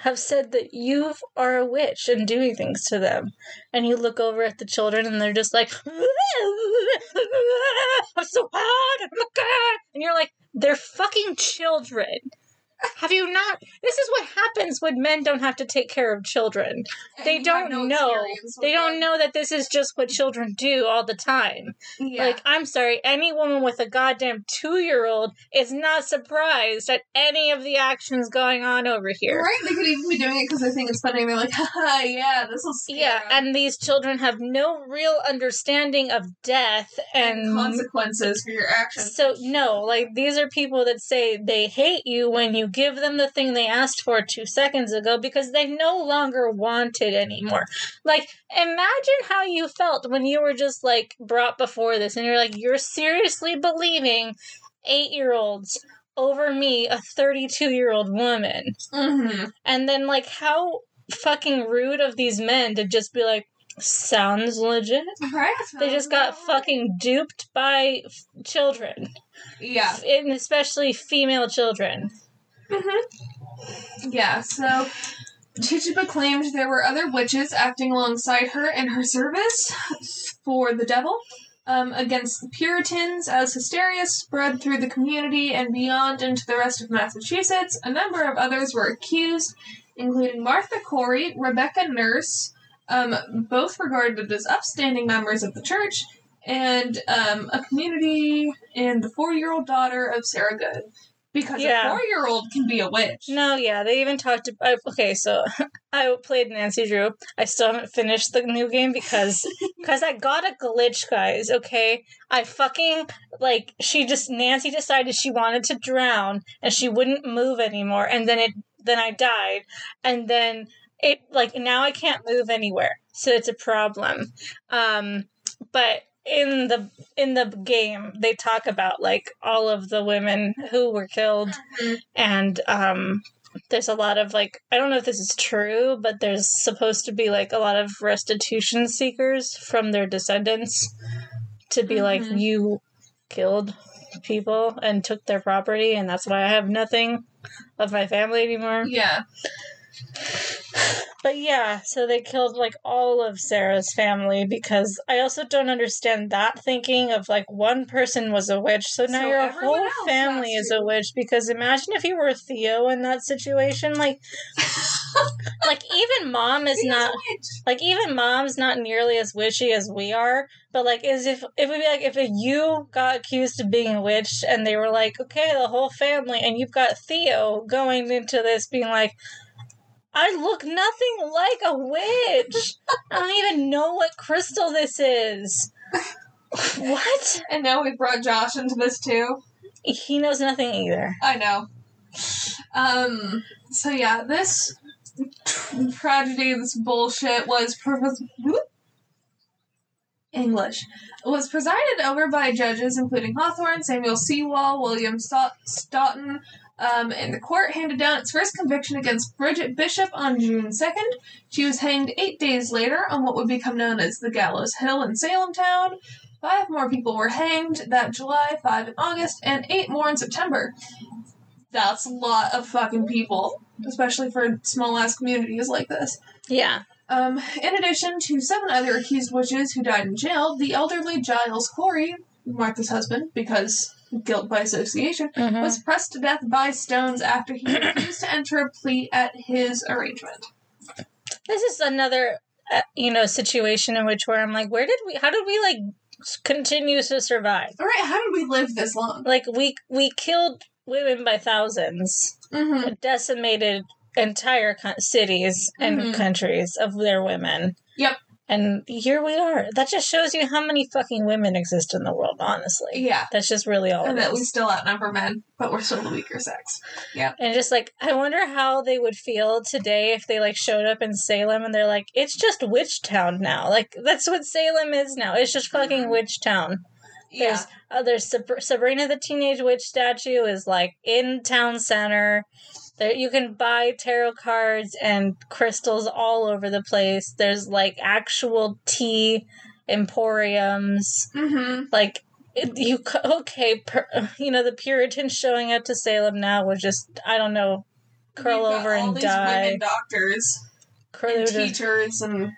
have said that you are a witch and doing things to them. And you look over at the children and they're just like i'm so hot oh my god. And you're like they're fucking children have you not this is what happens when men don't have to take care of children And they don't no know they don't them. know that this is just what children do all the time Yeah. like, I'm sorry, any woman with a goddamn two year old is not surprised at any of the actions going on over here. Right? They could even be doing it because they think it's funny they're like, haha, yeah, this will scare Yeah, 'em." and these children have no real understanding of death and and. consequences for your actions. so, no, like, these are people that say they hate you when you give them the thing they asked for two seconds ago because they no longer want it anymore. Like, imagine how you felt when you were just like brought before this and you're like, you're seriously believing eight year olds over me, a 32 year old woman. Mm-hmm. And then, like, how fucking rude of these men to just be like, sounds legit. Right? They just got fucking duped by f- children, Yeah. and especially female children. Mm-hmm. Yeah, so Tituba claimed there were other witches acting alongside her in her service for the devil um, against the Puritans as hysteria spread through the community and beyond into the rest of Massachusetts. A number of others were accused, including Martha Corey, Rebecca Nurse, um, both regarded as upstanding members of the church, and um, a community and the four-year-old daughter of Sarah Good. Because Yeah. a four-year-old can be a witch. No, yeah, they even talked about. Okay, so I played Nancy Drew. I still haven't finished the new game because because I got a glitch, guys. Okay, I fucking like she just Nancy decided she wanted to drown and she wouldn't move anymore, and then it then I died, and then it like now I can't move anywhere, so it's a problem. Um, but in the in the game they talk about like all of the women who were killed Mhm. and um there's a lot of like I don't know if this is true, but there's supposed to be like a lot of restitution seekers from their descendants to be like Mhm. you killed people and took their property and that's why I have nothing of my family anymore. Yeah. But yeah, so they killed like all of Sarah's family because I also don't understand that thinking of like one person was a witch, so now So your whole family is a witch. Because imagine if you were Theo in that situation, like, like even mom is not like even mom's not nearly as witchy as we are. But like, is if it would be like if you got accused of being a witch and they were like, okay, the whole family, and you've got Theo going into this being like. I look nothing like a witch. I don't even know what crystal this is. what? And now we brought Josh into this too. He knows nothing either. I know. Um. So yeah, this tragedy, this bullshit was whoop. English was presided over by judges including Hawthorne, Samuel Sewall, William Sta- Stoughton. Um, and the court handed down its first conviction against Bridget Bishop on June 2nd. She was hanged eight days later on what would become known as the Gallows Hill in Salem Town. Five more people were hanged that July, five in August, and eight more in September. That's a lot of fucking people, especially for small ass communities like this. Yeah. Um, in addition to seven other accused witches who died in jail, the elderly Giles Corey, Martha's husband, because guilt by association, Mhm. was pressed to death by stones after he refused to enter a plea at his arrangement. This is another, uh, you know, situation in which where I'm like, where did we? How did we like s- continue to survive? All right, how did we live this long? Like we we killed women by thousands, Mm-hmm. decimated entire co- cities and Mhm. countries of their women. Yep. And here we are. That just shows you how many fucking women exist in the world, honestly. Yeah, That's just really all and that we still outnumber men, but we're still the weaker sex. Yeah. And just like, I wonder how they would feel today if they like showed up in Salem and they're like, it's just Witch Town now. Like, that's what Salem is now. It's just fucking Mhm. Witch Town. Yeah, There's uh, there's Sab- Sabrina the Teenage Witch statue is like in town center. There you can buy tarot cards and crystals all over the place. There's like actual tea emporiums. mm-hmm. Like it- you okay, per, you know the Puritans showing up to Salem now would just I don't know curl over and die. Women doctors Curl and teachers and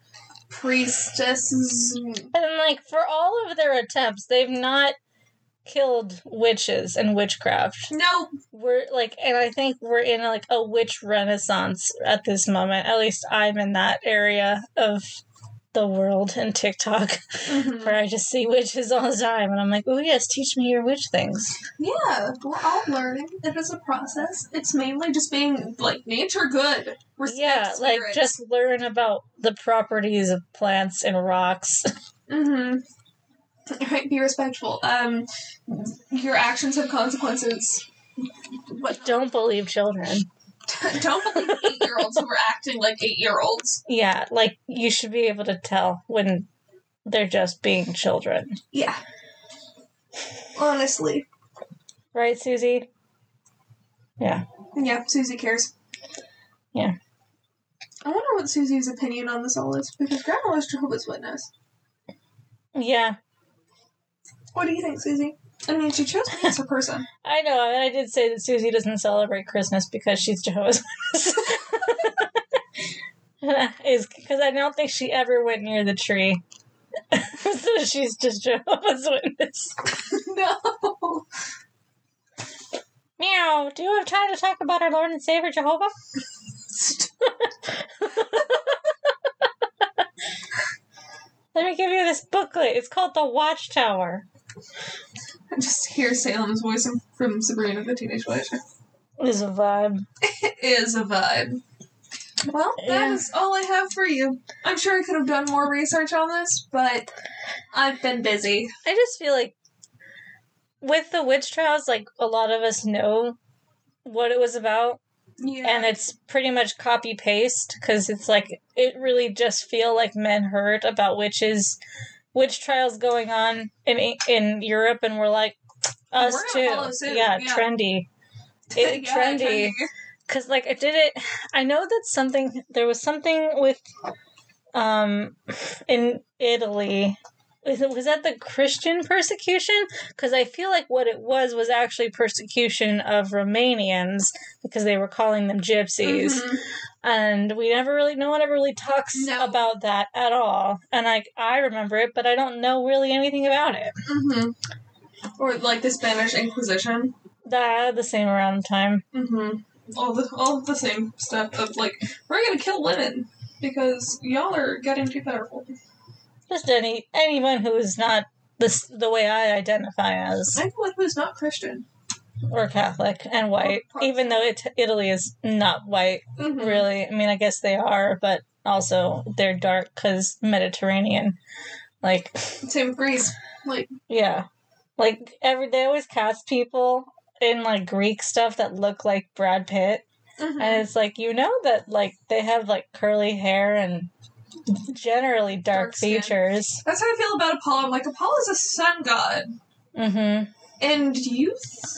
priestesses. And like for all of their attempts, they've not killed witches and witchcraft. No, we're like and i think we're in like a witch renaissance at this moment at least i'm in that area of the world and tiktok Mhm. where i just see witches all the time and i'm like oh yes teach me your witch things Yeah, we're all learning. It is a process. It's mainly just being like nature good. Respect yeah like spirits. just learn about the properties of plants and rocks Mm-hmm. Right, be respectful. Um, your actions have consequences. what Don't believe children. don't believe eight year olds who are acting like eight year olds. Yeah, like you should be able to tell when they're just being children. Yeah. Honestly. Right, Susie? Yeah. Yeah, Susie cares. Yeah. I wonder what Susie's opinion on this all is, because Grandma was Jehovah's Witness. Yeah. What do you think, Susie? I mean, she chose me as her person. I know, and I did say that Susie doesn't celebrate Christmas because she's Jehovah's Witness. Is because I don't think she ever went near the tree. so she's just Jehovah's Witness. no. Meow. Do you have time to talk about our Lord and Savior Jehovah? Let me give you this booklet. It's called The Watchtower. I just hear Salem's voice from Sabrina the Teenage Witch. Is a vibe. It is a vibe. Well, that is Yeah. all I have for you. I'm sure I could have done more research on this, but I've been busy. I just feel like with the witch trials, like a lot of us know what it was about, Yeah. and it's pretty much copy paste because it's like it really just feel like men heard about witches, witch trials going on in in Europe, and we're like us We're too. Yeah, yeah. trendy. It, Yeah, trendy. Cause like I did it. I know that something. There was something with, um, in Italy. Was it- was that the Christian persecution? Because I feel like what it was was actually persecution of Romanians because they were calling them gypsies, Mhm. and we never really, no one ever really talks No. about that at all. And like I remember it, but I don't know really anything about it. Mhm. Or like the Spanish Inquisition. That the same around the time. Mm-hmm. All the all the same stuff of like we're gonna kill women because y'all are getting too powerful. Just any anyone who is not this the way I identify as. Anyone who's not Christian. or Catholic and white, even though it, Italy is not white, Mhm. really. I mean, I guess they are, but also they're dark because Mediterranean. Like, Same Greece. Like yeah, like every they always cast people in like Greek stuff that look like Brad Pitt, mhm. and it's like you know that like they have like curly hair and generally dark, Dark features. that's how I feel about Apollo. I'm like Apollo's a sun god. Mm-hmm. And you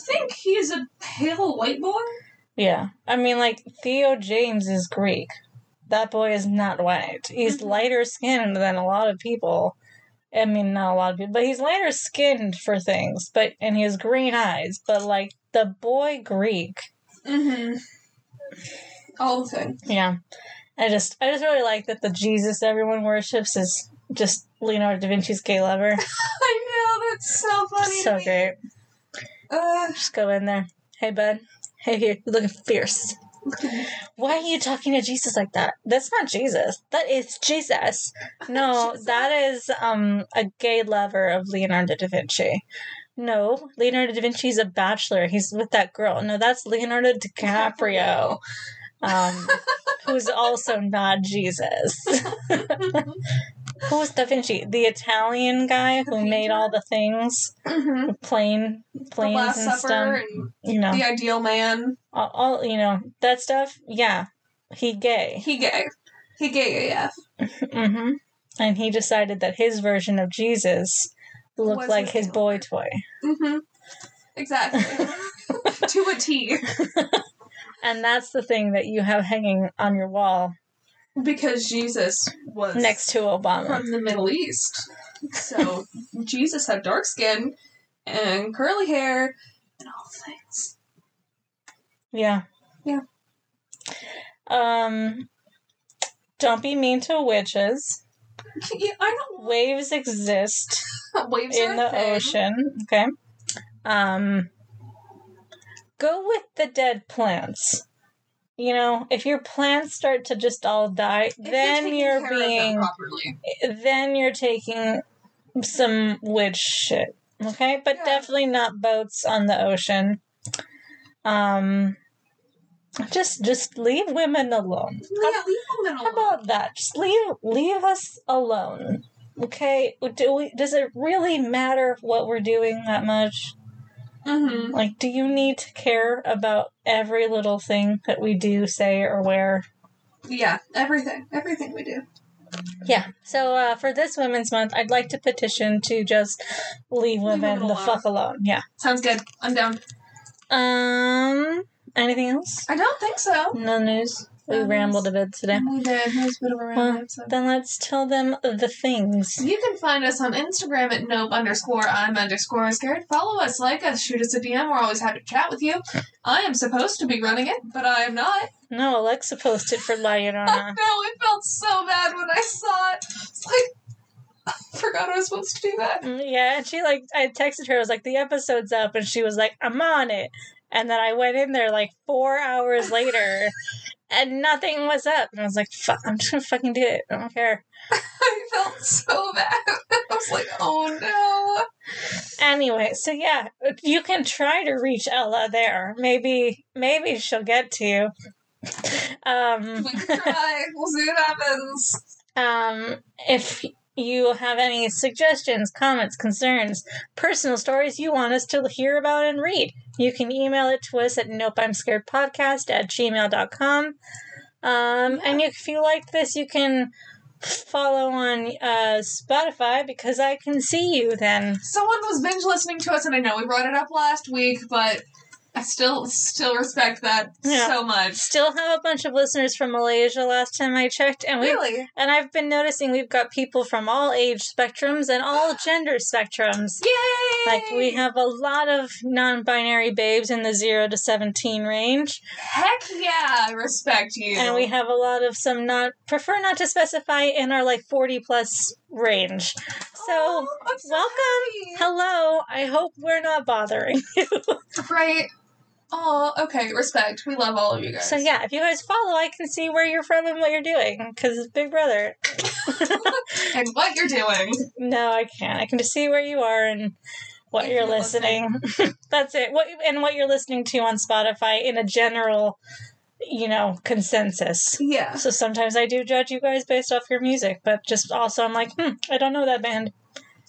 think he's a pale white boy? Yeah. I mean, like, Theo James is Greek. That boy is not white. He's Mhm. lighter skinned than a lot of people. I mean, not a lot of people, but he's lighter skinned for things. But and he has green eyes. But like the boy Greek, Mm-hmm. All the thing. yeah. I just, I just really like that the Jesus everyone worships is just Leonardo da Vinci's gay lover. I know that's so funny. so great. Uh, Just go in there. Hey, bud. Hey, here. You're looking fierce. Why are you talking to Jesus like that? That's not Jesus. That is Jesus. No, Jesus. that is um a gay lover of Leonardo da Vinci. No, Leonardo da Vinci's a bachelor. He's with that girl. No, that's Leonardo DiCaprio. Um who's also not Jesus. Who's Da Vinci? The Italian guy The who made all the things, hmm plane The planes Last and Supper stuff. and You know, The Ideal Man. all, all you know that stuff. Yeah, he gay. He gay. He gay AF. hmm And he decided that his version of Jesus looked Was like his boy toy. Mm-hmm. Exactly. to a T. And that's the thing that you have hanging on your wall Because Jesus was next to Obama. from the Middle East. So Jesus had dark skin and curly hair and all things. Yeah. Yeah. Um don't be mean to witches. Yeah, I don't Waves exist waves in the thing. ocean. Okay. Um go with the dead plants. You know, if your plants start to just all die, If then you're them being properly. then you're taking some witch shit. Okay? But Yeah. definitely not boats on the ocean. Um just just leave women alone. Yeah, leave women alone. How about that? Just leave leave us alone. Okay? Do we does it really matter what we're doing that much? Mm-hmm. Like, do you need to care about every little thing that we do, say, or wear? Yeah, everything. Everything we do. Yeah. So uh, for this Women's Month, I'd like to petition to just leave women women the fuck alone. Yeah. Sounds good. I'm down. Um. Anything else? I don't think so. No news. We rambled a bit today. We did. It was a bit of a ramble. Well, random episode. then let's tell them the things. You can find us on Instagram at nope underscore I'm underscore scared. Follow us, like us, shoot us a DM. We're always happy to chat with you. I am supposed to be running it, but I am not. No, Alexa posted for La Oh, Llorona. no, I felt so bad when I saw it. It's like, I forgot I was supposed to do that. Mm, yeah, and she like I texted her. I was like, the episode's up, and she was like, I'm on it. And then I went in there like four hours later, and nothing was up. And I was like, fuck, I'm just gonna fucking do it. I don't care. I felt so bad. I was like, oh no. Anyway, so yeah, you can try to reach Ella there. Maybe, maybe she'll get to you. Um, We can try. we'll see what happens. um, if you have any suggestions, comments, concerns, personal stories you want us to hear about and read, you can email it to us at nope I'm scared podcast at gmail.com. Um, and if you like this, you can follow on uh, Spotify because I can see you then. Someone was binge listening to us, and I know we brought it up last week, but I still still respect that Yeah. so much. Still have a bunch of listeners from Malaysia last time I checked, and we Really? and I've been noticing we've got people from all age spectrums and all gender spectrums. Yay! Like we have a lot of non-binary babes in the 0 to 17 range Heck yeah, I respect you. and we have a lot of some not prefer not to specify in our like 40 plus range. So Oh, so welcome. Hello. I hope we're not bothering you. Right. Oh, okay. Respect. We love all of you guys. So yeah, if you guys follow, I can see where you're from and what you're doing because it's Big Brother. and what you're doing. No, I can't. I can just see where you are and what If you're you're listening. That's it. What and what you're listening to on Spotify in a general, you know, consensus. Yeah. So sometimes I do judge you guys based off your music, but just also I'm like, hmm, I don't know that band.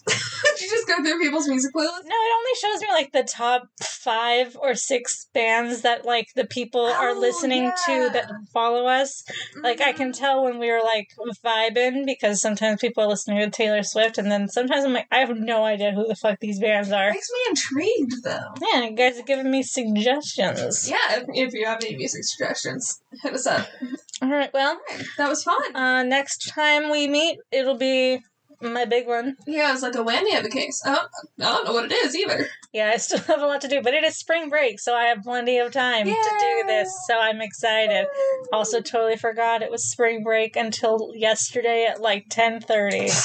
Did you just go through people's music playlists? No, it only shows me like the top five or six bands that like the people are Oh, listening yeah. to that follow us. Like I can tell when we were like vibing because sometimes people are listening to Taylor Swift, and then sometimes I'm like, I have no idea who the fuck these bands are. Makes me intrigued though. Yeah, you guys are giving me suggestions. Yeah, if, if you have any music suggestions, hit us up. All right, well, That was fun. uh, next time we meet, it'll be my big one. Yeah, it's like a whammy of a case. I don't, I don't know what it is either. Yeah, I still have a lot to do, but it is spring break, so I have plenty of time to do this. So I'm excited. Also, totally forgot it was spring break until yesterday at like ten thirty.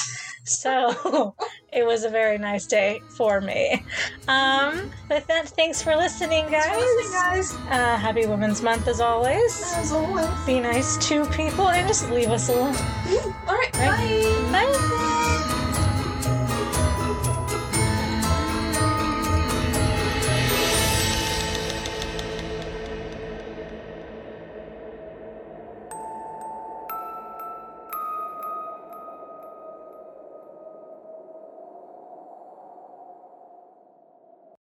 So it was a very nice day for me. Um, with that, thanks for listening, guys. for listening, guys. Uh, happy Women's Month as always. As always. Be nice to people and just leave us alone. All right. Right. Bye. Bye.